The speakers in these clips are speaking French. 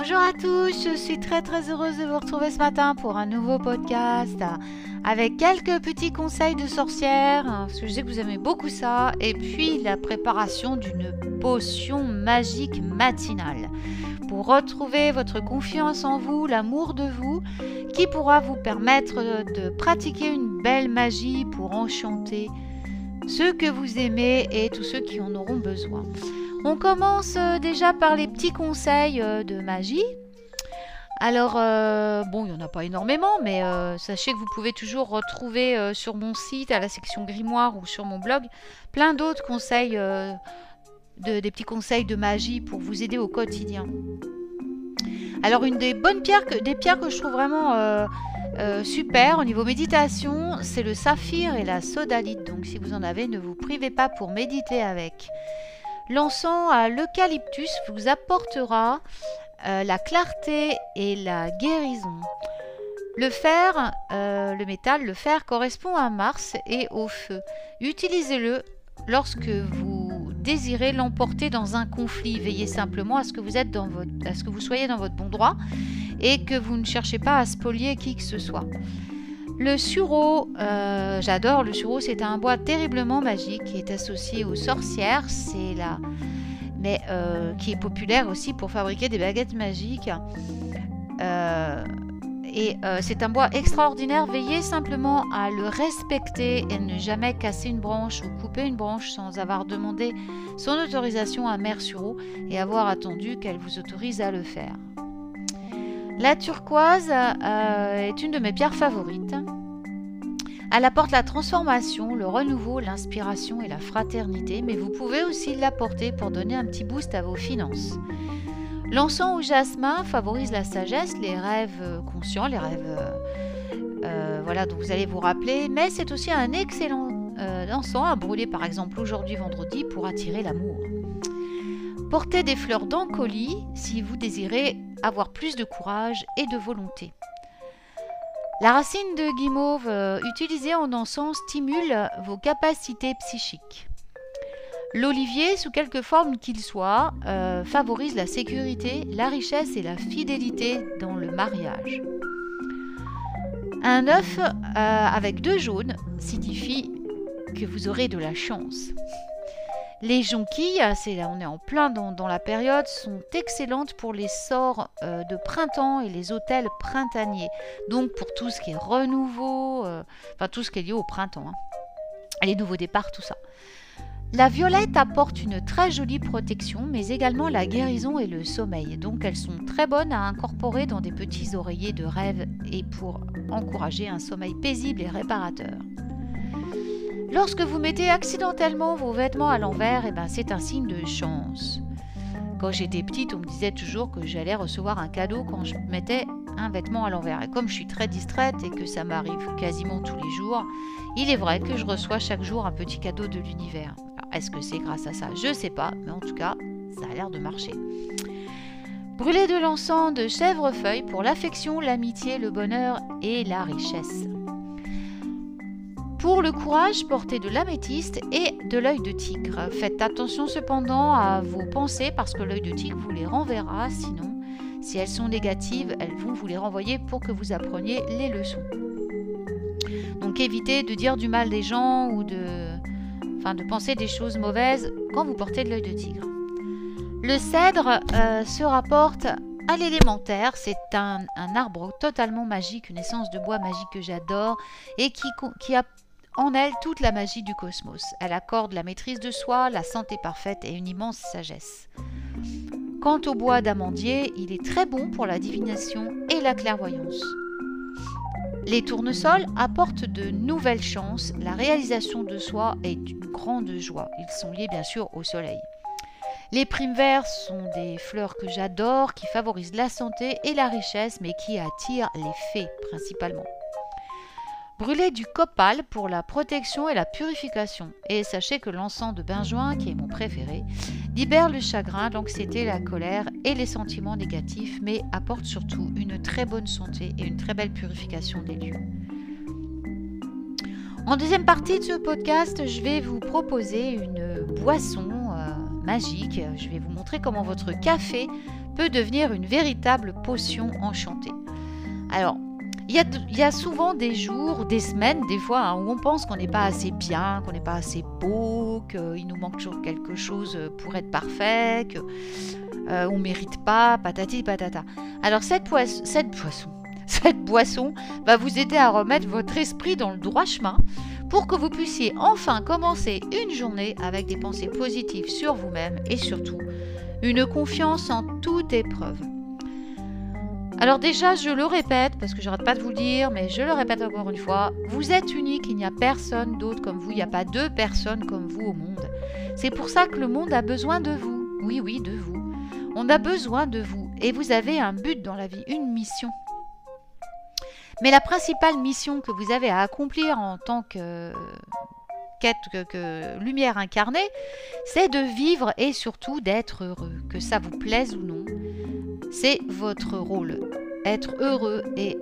Bonjour à tous, je suis très très heureuse de vous retrouver ce matin pour un nouveau podcast avec quelques petits conseils de sorcière, parce que je sais que vous aimez beaucoup ça, et puis la préparation d'une potion magique matinale pour retrouver votre confiance en vous, l'amour de vous, qui pourra vous permettre de pratiquer une belle magie pour enchanter ceux que vous aimez et tous ceux qui en auront besoin. On commence euh, déjà par les petits conseils euh, de magie. Alors, euh, bon, il n'y en a pas énormément, mais sachez que vous pouvez toujours retrouver sur mon site, à la section grimoire ou sur mon blog, plein d'autres conseils, de, des petits conseils de magie pour vous aider au quotidien. Alors, une des bonnes pierres, des pierres que je trouve vraiment super au niveau méditation, c'est le saphir et la sodalite. Donc, si vous en avez, ne vous privez pas pour méditer avec. L'encens à l'eucalyptus vous apportera euh, la clarté et la guérison. Le fer, euh, le métal, le fer correspond à Mars et au feu. Utilisez-le lorsque vous désirez l'emporter dans un conflit. Veillez simplement à ce que vous à ce que vous soyez dans votre bon droit et que vous ne cherchez pas à spolier qui que ce soit. Le sureau, euh, j'adore le sureau, c'est un bois terriblement magique qui est associé aux sorcières, c'est là, mais euh, qui est populaire aussi pour fabriquer des baguettes magiques. Euh, et c'est un bois extraordinaire. Veillez simplement à le respecter et ne jamais casser une branche ou couper une branche sans avoir demandé son autorisation à Mère Sureau et avoir attendu qu'elle vous autorise à le faire. La turquoise euh, est une de mes pierres favorites. Elle apporte la transformation, le renouveau, l'inspiration et la fraternité, mais vous pouvez aussi l'apporter pour donner un petit boost à vos finances. L'encens au jasmin favorise la sagesse, les rêves conscients, les rêves euh, voilà, dont vous allez vous rappeler, mais c'est aussi un excellent euh, encens à brûler par exemple aujourd'hui vendredi pour attirer l'amour. Portez des fleurs d'encolie si vous désirez avoir plus de courage et de volonté. La racine de guimauve euh, utilisée en encens stimule vos capacités psychiques. L'olivier, sous quelque forme qu'il soit, euh, favorise la sécurité, la richesse et la fidélité dans le mariage. Un œuf euh, avec deux jaunes signifie que vous aurez de la chance. Les jonquilles, on est en plein dans, la période, sont excellentes pour les sorts euh, de printemps et les hôtels printaniers. Donc pour tout ce qui est renouveau, euh, enfin tout ce qui est lié au printemps, hein. les nouveaux départs, tout ça. La violette apporte une très jolie protection, mais également la guérison et le sommeil. Donc elles sont très bonnes à incorporer dans des petits oreillers de rêve et pour encourager un sommeil paisible et réparateur. Lorsque vous mettez accidentellement vos vêtements à l'envers, eh ben c'est un signe de chance. Quand j'étais petite, on me disait toujours que j'allais recevoir un cadeau quand je mettais un vêtement à l'envers. Et comme je suis très distraite et que ça m'arrive quasiment tous les jours, il est vrai que je reçois chaque jour un petit cadeau de l'univers. Est-ce que c'est grâce à ça? Je ne sais pas, mais en tout cas, ça a l'air de marcher. Brûler de l'encens de chèvrefeuille pour l'affection, l'amitié, le bonheur et la richesse. Pour le courage, portez de l'améthyste et de l'œil de tigre. Faites attention cependant à vos pensées parce que l'œil de tigre vous les renverra, sinon, si elles sont négatives, elles vont vous les renvoyer pour que vous appreniez les leçons. Donc évitez de dire du mal des gens ou de, penser des choses mauvaises quand vous portez de l'œil de tigre. Le cèdre euh, se rapporte à l'élémentaire. C'est un, arbre totalement magique, une essence de bois magique que j'adore et qui a en elle toute la magie du cosmos. Elle accorde la maîtrise de soi, la santé parfaite et une immense sagesse. Quant au bois d'amandier, il est très bon pour la divination et la clairvoyance. Les tournesols apportent de nouvelles chances, la réalisation de soi est une grande joie. Ils sont liés bien sûr au soleil. Les primes verts sont des fleurs que j'adore, qui favorisent la santé et la richesse, mais qui attirent les fées principalement. Brûlez du copal pour la protection et la purification. Et sachez que l'encens de benjoin, qui est mon préféré, libère le chagrin, l'anxiété, la colère et les sentiments négatifs, mais apporte surtout une très bonne santé et une très belle purification des lieux. En deuxième partie de ce podcast, je vais vous proposer une boisson euh, magique. Je vais vous montrer comment votre café peut devenir une véritable potion enchantée. Alors, il y, a, souvent des jours, des semaines, des fois, hein, où on pense qu'on n'est pas assez bien, qu'on n'est pas assez beau, qu'il nous manque toujours quelque chose pour être parfait, qu'on euh, ne mérite pas, patati patata. Alors cette, cette poisson, cette boisson va vous aider à remettre votre esprit dans le droit chemin pour que vous puissiez enfin commencer une journée avec des pensées positives sur vous-même et surtout une confiance en toute épreuve. Alors déjà, je le répète, parce que j'arrête pas de vous le dire, mais je le répète encore une fois, vous êtes unique, il n'y a personne d'autre comme vous, il n'y a pas deux personnes comme vous au monde. C'est pour ça que le monde a besoin de vous. Oui, oui, de vous. On a besoin de vous. Et vous avez un but dans la vie, une mission. Mais la principale mission que vous avez à accomplir en tant que quête que, lumière incarnée, c'est de vivre et surtout d'être heureux, que ça vous plaise ou non. C'est votre rôle, être heureux et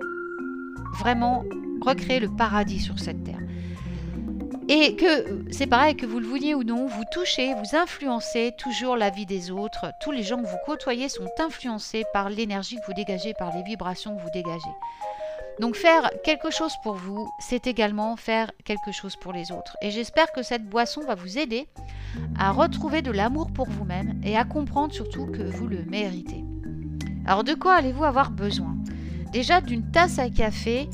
vraiment recréer le paradis sur cette terre. Et que c'est pareil, que vous le vouliez ou non, vous touchez, vous influencez toujours la vie des autres. Tous les gens que vous côtoyez sont influencés par l'énergie que vous dégagez, par les vibrations que vous dégagez. Donc faire quelque chose pour vous, c'est également faire quelque chose pour les autres. Et j'espère que cette boisson va vous aider à retrouver de l'amour pour vous-même et à comprendre surtout que vous le méritez. Alors de quoi allez-vous avoir besoin? Déjà d'une tasse à café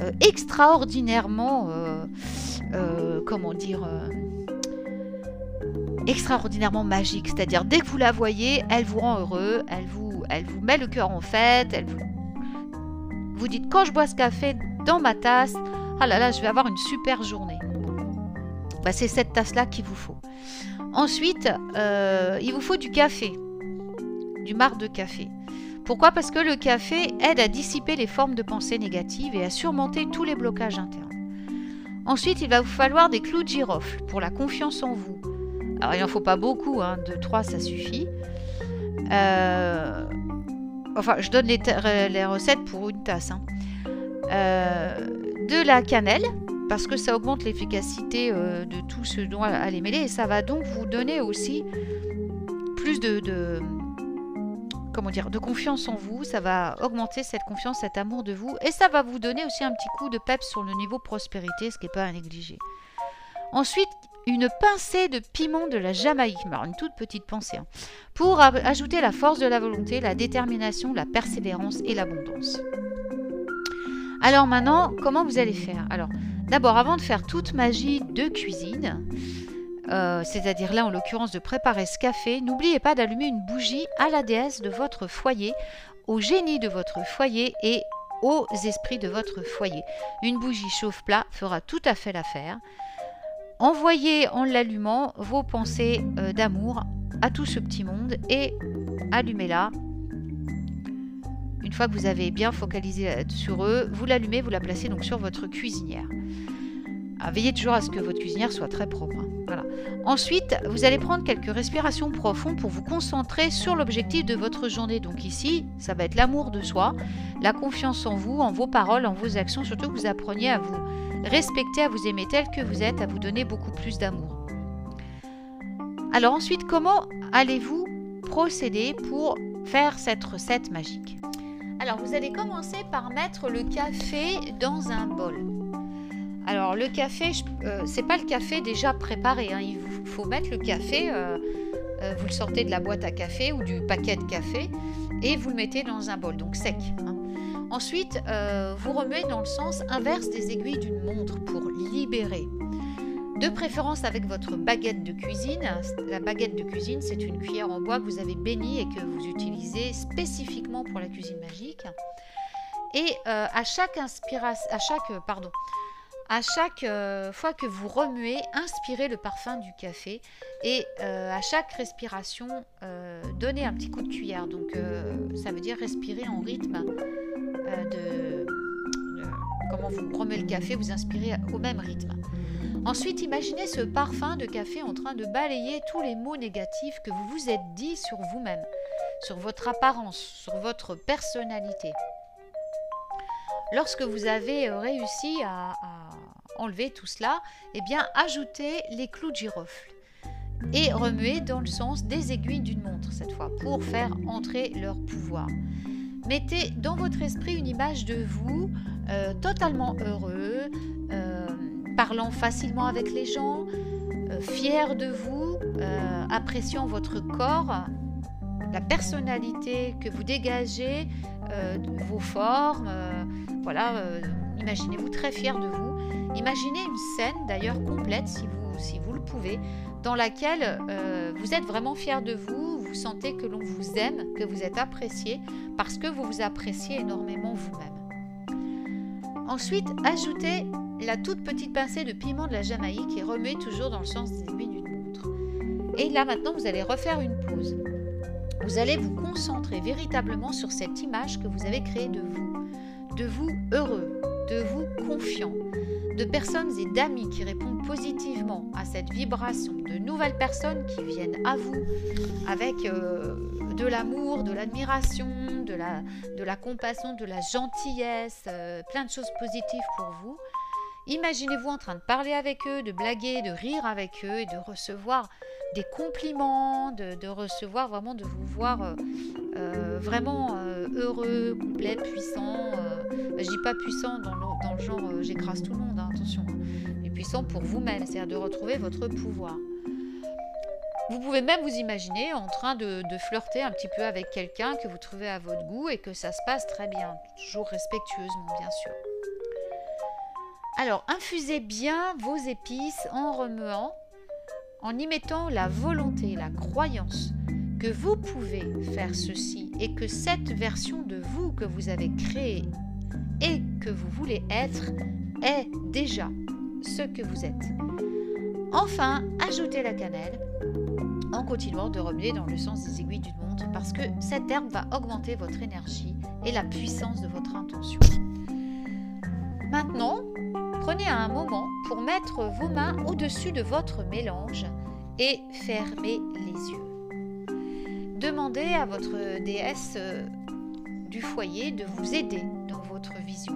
euh, extraordinairement, euh, euh, comment dire, extraordinairement magique. C'est-à-dire dès que vous la voyez, elle vous rend heureux, elle vous, elle vous met le cœur en fête, elle vous vous dites quand je bois ce café dans ma tasse, ah là là, je vais avoir une super journée. Bah, c'est cette tasse-là qu'il vous faut. Ensuite, il vous faut du café, du marc de café. Pourquoi? Parce que le café aide à dissiper les formes de pensée négatives et à surmonter tous les blocages internes. Ensuite, il va vous falloir des clous de girofle pour la confiance en vous. Alors, il n'en faut pas beaucoup, hein, de 3 ça suffit. Euh, Enfin, je donne les, recettes pour une tasse. Hein. Euh, de la cannelle, parce que ça augmente l'efficacité euh, de tout ce dont les mêler. Et ça va donc vous donner aussi plus de, comment dire, de confiance en vous. Ça va augmenter cette confiance, cet amour de vous. Et ça va vous donner aussi un petit coup de peps sur le niveau prospérité, ce qui n'est pas à négliger. Ensuite, une pincée de piment de la Jamaïque, alors une toute petite pensée, hein, pour ajouter la force de la volonté, la détermination, la persévérance et l'abondance. Alors maintenant, comment vous allez faire? Alors, d'abord, avant de faire toute magie de cuisine, euh, c'est-à-dire là en l'occurrence de préparer ce café, n'oubliez pas d'allumer une bougie à la déesse de votre foyer, au génie de votre foyer et aux esprits de votre foyer. Une bougie chauffe-plat fera tout à fait l'affaire. Envoyez en l'allumant vos pensées euh, d'amour à tout ce petit monde et allumez-la. Une fois que vous avez bien focalisé euh, sur eux, vous l'allumez, vous la placez donc sur votre cuisinière. Ah, veillez toujours à ce que votre cuisinière soit très propre. Hein. Ensuite, vous allez prendre quelques respirations profondes pour vous concentrer sur l'objectif de votre journée. Donc ici, ça va être l'amour de soi, la confiance en vous, en vos paroles, en vos actions, surtout que vous appreniez à vous respecter, à vous aimer tel que vous êtes, à vous donner beaucoup plus d'amour. Alors ensuite, comment allez-vous procéder pour faire cette recette magique? Alors vous allez commencer par mettre le café dans un bol. Alors le café, euh, c'est pas le café déjà préparé. Hein. Il faut mettre le café, euh, euh, vous le sortez de la boîte à café ou du paquet de café et vous le mettez dans un bol, donc sec. Hein. Ensuite, vous remuez dans le sens inverse des aiguilles d'une montre pour libérer. De préférence avec votre baguette de cuisine. La baguette de cuisine, c'est une cuillère en bois que vous avez bénie et que vous utilisez spécifiquement pour la cuisine magique. Et à chaque inspiration, à chaque, pardon, à chaque fois que vous remuez, inspirez le parfum du café et à chaque respiration, donnez un petit coup de cuillère. Donc ça veut dire respirer en rythme euh, de, comment vous remet le café, vous inspirez au même rythme. Ensuite, imaginez ce parfum de café en train de balayer tous les mots négatifs que vous vous êtes dit sur vous-même, sur votre apparence, sur votre personnalité. Lorsque vous avez euh, réussi à enlever tout cela, eh bien, ajoutez les clous de girofle. et remuez dans le sens des aiguilles d'une montre cette fois pour faire entrer leur pouvoir. Mettez dans votre esprit une image de vous euh, totalement heureux, euh, parlant facilement avec les gens, euh, fier de vous, appréciant votre corps, la personnalité que vous dégagez, vos formes. voilà, imaginez-vous très fier de vous. Imaginez une scène d'ailleurs complète si vous, le pouvez, dans laquelle vous êtes vraiment fier de vous, vous sentez que l'on vous aime, que vous êtes apprécié, parce que vous vous appréciez énormément vous-même. Ensuite, ajoutez la toute petite pincée de piment de la Jamaïque et remuez toujours dans le sens des d'une montre. Et là maintenant, vous allez refaire une pause. Vous allez vous concentrer véritablement sur cette image que vous avez créée de vous, de vous heureux, de vous confiant, de personnes et d'amis qui répondent positivement à cette vibration, de nouvelles personnes qui viennent à vous avec euh, de l'amour, de l'admiration, de la, compassion, de la gentillesse, euh, plein de choses positives pour vous. Imaginez-vous en train de parler avec eux, de blaguer, de rire avec eux et de recevoir des compliments, de, recevoir vraiment, de vous voir euh, vraiment heureux, complet, puissant. Bah, je dis pas puissant dans le, genre j'écrase tout le monde, hein, attention. Mais puissant pour vous-même, c'est-à-dire de retrouver votre pouvoir. Vous pouvez même vous imaginer en train de, flirter un petit peu avec quelqu'un que vous trouvez à votre goût et que ça se passe très bien, toujours respectueusement bien sûr. Alors, infusez bien vos épices en remuant, en y mettant la volonté, la croyance que vous pouvez faire ceci et que cette version de vous que vous avez créée et que vous voulez être est déjà ce que vous êtes. Enfin, ajoutez la cannelle en continuant de remuer dans le sens des aiguilles d'une montre parce que cette herbe va augmenter votre énergie et la puissance de votre intention. Maintenant, prenez un moment pour mettre vos mains au-dessus de votre mélange et fermez les yeux. Demandez à votre déesse euh, du foyer de vous aider dans votre vision.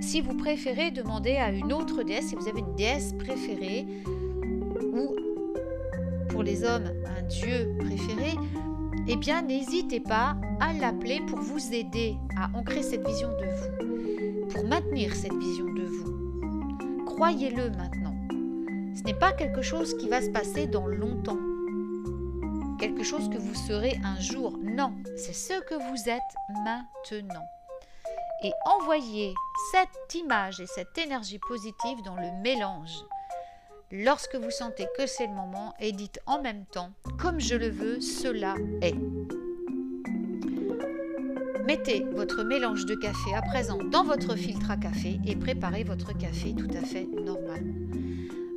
Si vous préférez demander à une autre déesse, si vous avez une déesse préférée, ou pour les hommes un dieu préféré, eh bien n'hésitez pas à l'appeler pour vous aider à ancrer cette vision de vous, pour maintenir cette vision de vous. Croyez-le maintenant. Ce n'est pas quelque chose qui va se passer dans longtemps, quelque chose que vous serez un jour. Non, c'est ce que vous êtes maintenant. Et envoyez cette image et cette énergie positive dans le mélange lorsque vous sentez que c'est le moment et dites en même temps, comme je le veux, cela est. Mettez votre mélange de café à présent dans votre filtre à café et préparez votre café tout à fait normal.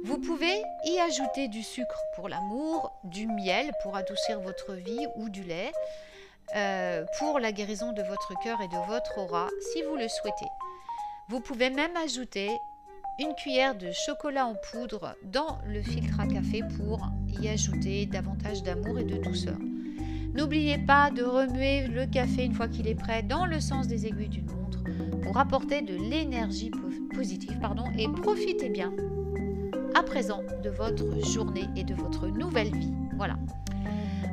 Vous pouvez y ajouter du sucre pour l'amour, du miel pour adoucir votre vie ou du lait euh, pour la guérison de votre cœur et de votre aura si vous le souhaitez. Vous pouvez même ajouter une cuillère de chocolat en poudre dans le filtre à café pour y ajouter davantage d'amour et de douceur. N'oubliez pas de remuer le café une fois qu'il est prêt dans le sens des aiguilles d'une montre pour apporter de l'énergie positive pardon, et profitez bien présent de votre journée et de votre nouvelle vie. Voilà.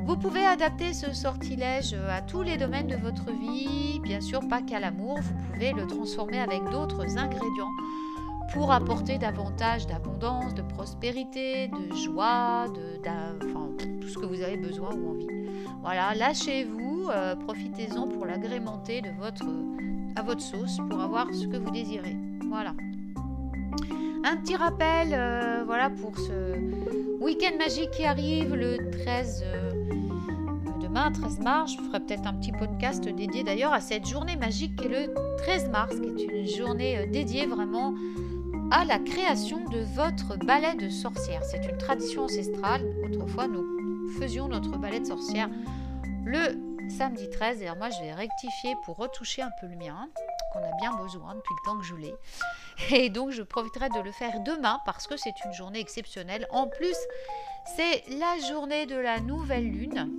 Vous pouvez adapter ce sortilège à tous les domaines de votre vie, bien sûr pas qu'à l'amour, vous pouvez le transformer avec d'autres ingrédients pour apporter davantage d'abondance, de prospérité, de joie, de, tout ce que vous avez besoin ou envie. Voilà, lâchez-vous, euh, profitez-en pour l'agrémenter de votre, à votre sauce pour avoir ce que vous désirez. Voilà. Un petit rappel, euh, voilà pour ce week-end magique qui arrive le 13 euh, demain, 13 mars. Je ferai peut-être un petit podcast dédié d'ailleurs à cette journée magique qui est le 13 mars, qui est une journée dédiée vraiment à la création de votre ballet de sorcière. C'est une tradition ancestrale. Autrefois, nous faisions notre ballet de sorcière le samedi 13. Et moi, je vais rectifier pour retoucher un peu le mien, a bien besoin depuis le temps que je l'ai. Et donc, je profiterai de le faire demain parce que c'est une journée exceptionnelle. En plus, c'est la journée de la nouvelle lune.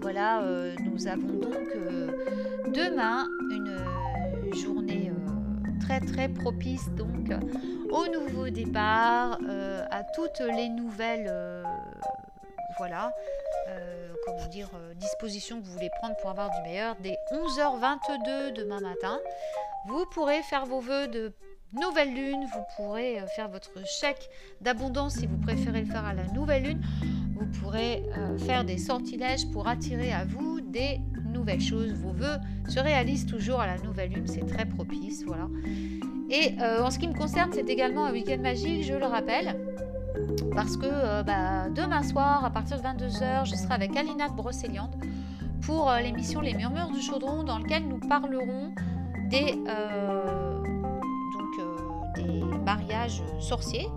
Voilà, euh, nous avons donc euh, demain une journée très très propice donc au nouveau départ, euh, à toutes les nouvelles voilà, comment dire, dispositions que vous voulez prendre pour avoir du meilleur. Dès 11h22 demain matin, vous pourrez faire vos vœux de nouvelle lune, vous pourrez faire votre chèque d'abondance si vous préférez le faire à la nouvelle lune. Vous pourrez faire des sortilèges pour attirer à vous des nouvelles choses. Vos vœux se réalisent toujours à la nouvelle lune, c'est très propice, voilà. Et euh, en ce qui me concerne, c'est également un week-end magique, je le rappelle. Parce que euh, bah, demain soir, à partir de 22h, je serai avec Alina de Brocéliande pour euh, l'émission Les Murmures du Chaudron, dans lequel nous parlerons des, donc, des mariages sorciers.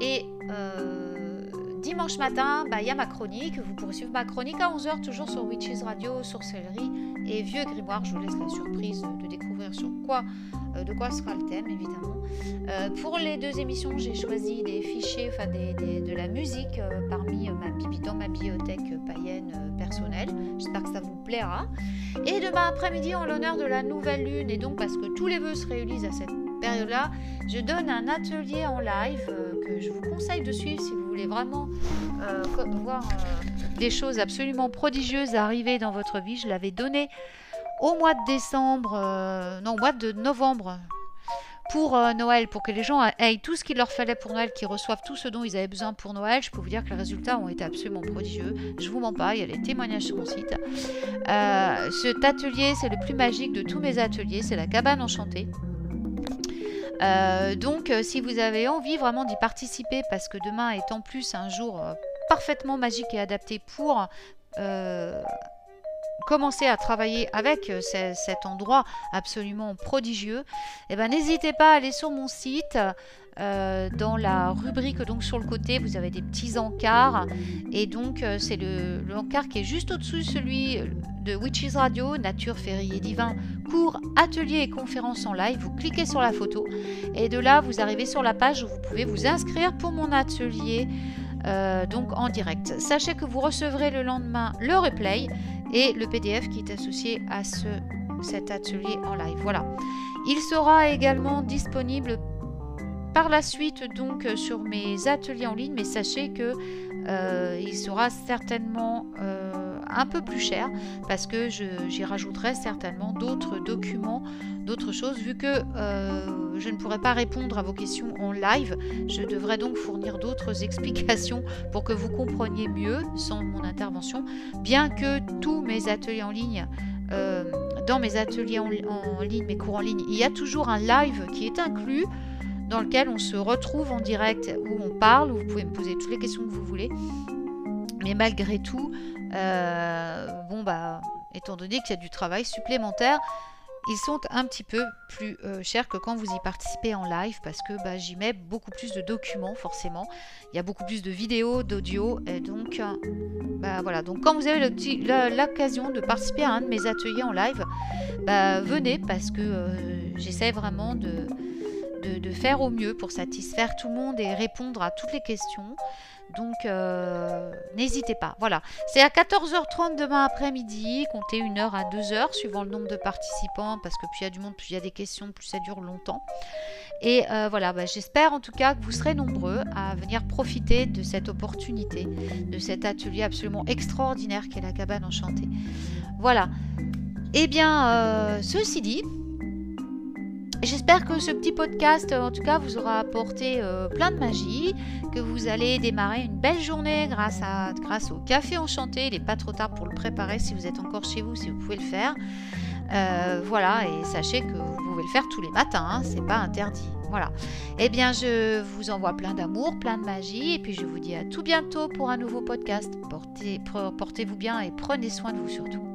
et dimanche matin, bah, il y a ma chronique. Vous pourrez suivre ma chronique à 11h, toujours sur Witches Radio, Sorcellerie et Vieux Grimoire. Je vous laisse la surprise de découvrir sur quoi, euh, de quoi sera le thème, évidemment. Euh, pour les deux émissions, j'ai choisi des fichiers, enfin de la musique euh, parmi ma, dans ma bibliothèque païenne personnelle. J'espère que ça vous plaira. Et demain après-midi, en l'honneur de la nouvelle lune, et donc parce que tous les vœux se réalisent à cette période-là, je donne un atelier en live que je vous conseille de suivre si vous voulez vraiment euh, voir euh, des choses absolument prodigieuses arriver dans votre vie. Je l'avais donné au mois de décembre, euh, non, au mois de novembre pour Noël, pour que les gens aient tout ce qu'il leur fallait pour Noël, qu'ils reçoivent tout ce dont ils avaient besoin pour Noël. Je peux vous dire que les résultats ont été absolument prodigieux. Je vous mens pas, il y a les témoignages sur mon site. cet atelier, c'est le plus magique de tous mes ateliers, c'est la cabane enchantée. Euh, donc, euh, si vous avez envie vraiment d'y participer, parce que demain est en plus un jour euh, parfaitement magique et adapté pour commencer à travailler avec cet endroit absolument prodigieux, eh ben, n'hésitez pas à aller sur mon site. Dans la rubrique donc sur le côté vous avez des petits encarts et donc c'est le, l'encart qui est juste au-dessus celui de Witches Radio, Nature, Féerie et Divin, cours, ateliers et conférences en live. Vous cliquez sur la photo et de là, vous arrivez sur la page où vous pouvez vous inscrire pour mon atelier. Euh, donc en direct. Sachez que vous recevrez le lendemain le replay et le PDF qui est associé à ce, cet atelier en live. Voilà. Il sera également disponible par la suite donc sur mes ateliers en ligne, mais sachez que euh, il sera certainement euh, un peu plus cher parce que j'y rajouterai certainement d'autres documents, d'autres choses. Vu que euh, je ne pourrai pas répondre à vos questions en live, je devrais donc fournir d'autres explications pour que vous compreniez mieux sans mon intervention. Bien que tous mes ateliers en ligne euh, dans mes ateliers en, ligne, mes cours en ligne, il y a toujours un live qui est inclus dans lequel on se retrouve en direct, où on parle, où vous pouvez me poser toutes les questions que vous voulez. Mais malgré tout, euh, bon, bah, étant donné qu'il y a du travail supplémentaire, ils sont un petit peu plus euh, chers que quand vous y participez en live parce que bah, j'y mets beaucoup plus de documents forcément. Il y a beaucoup plus de vidéos, d'audio et donc euh, bah, voilà. Donc quand vous avez l'occasion de participer à un de mes ateliers en live, bah, venez parce que j'essaie vraiment de, de, faire au mieux pour satisfaire tout le monde et répondre à toutes les questions. Donc euh, n'hésitez pas. Voilà. C'est à 14h30 demain après-midi. Comptez une heure à deux heures suivant le nombre de participants. Parce que plus il y a du monde, plus il y a des questions, plus ça dure longtemps. Et euh, voilà, bah, j'espère en tout cas que vous serez nombreux à venir profiter de cette opportunité, de cet atelier absolument extraordinaire qu'est la cabane enchantée. Voilà. Eh bien, euh, ceci dit, J'espère que ce petit podcast, en tout cas, vous aura apporté euh, plein de magie, que vous allez démarrer une belle journée grâce, au café enchanté. Il n'est pas trop tard pour le préparer si vous êtes encore chez vous, si vous pouvez le faire. Euh, voilà, et sachez que vous pouvez le faire tous les matins, hein, c'est pas interdit. Voilà. Eh bien, je vous envoie plein d'amour, plein de magie, et puis je vous dis à tout bientôt pour un nouveau podcast. Portez-vous bien et prenez soin de vous surtout.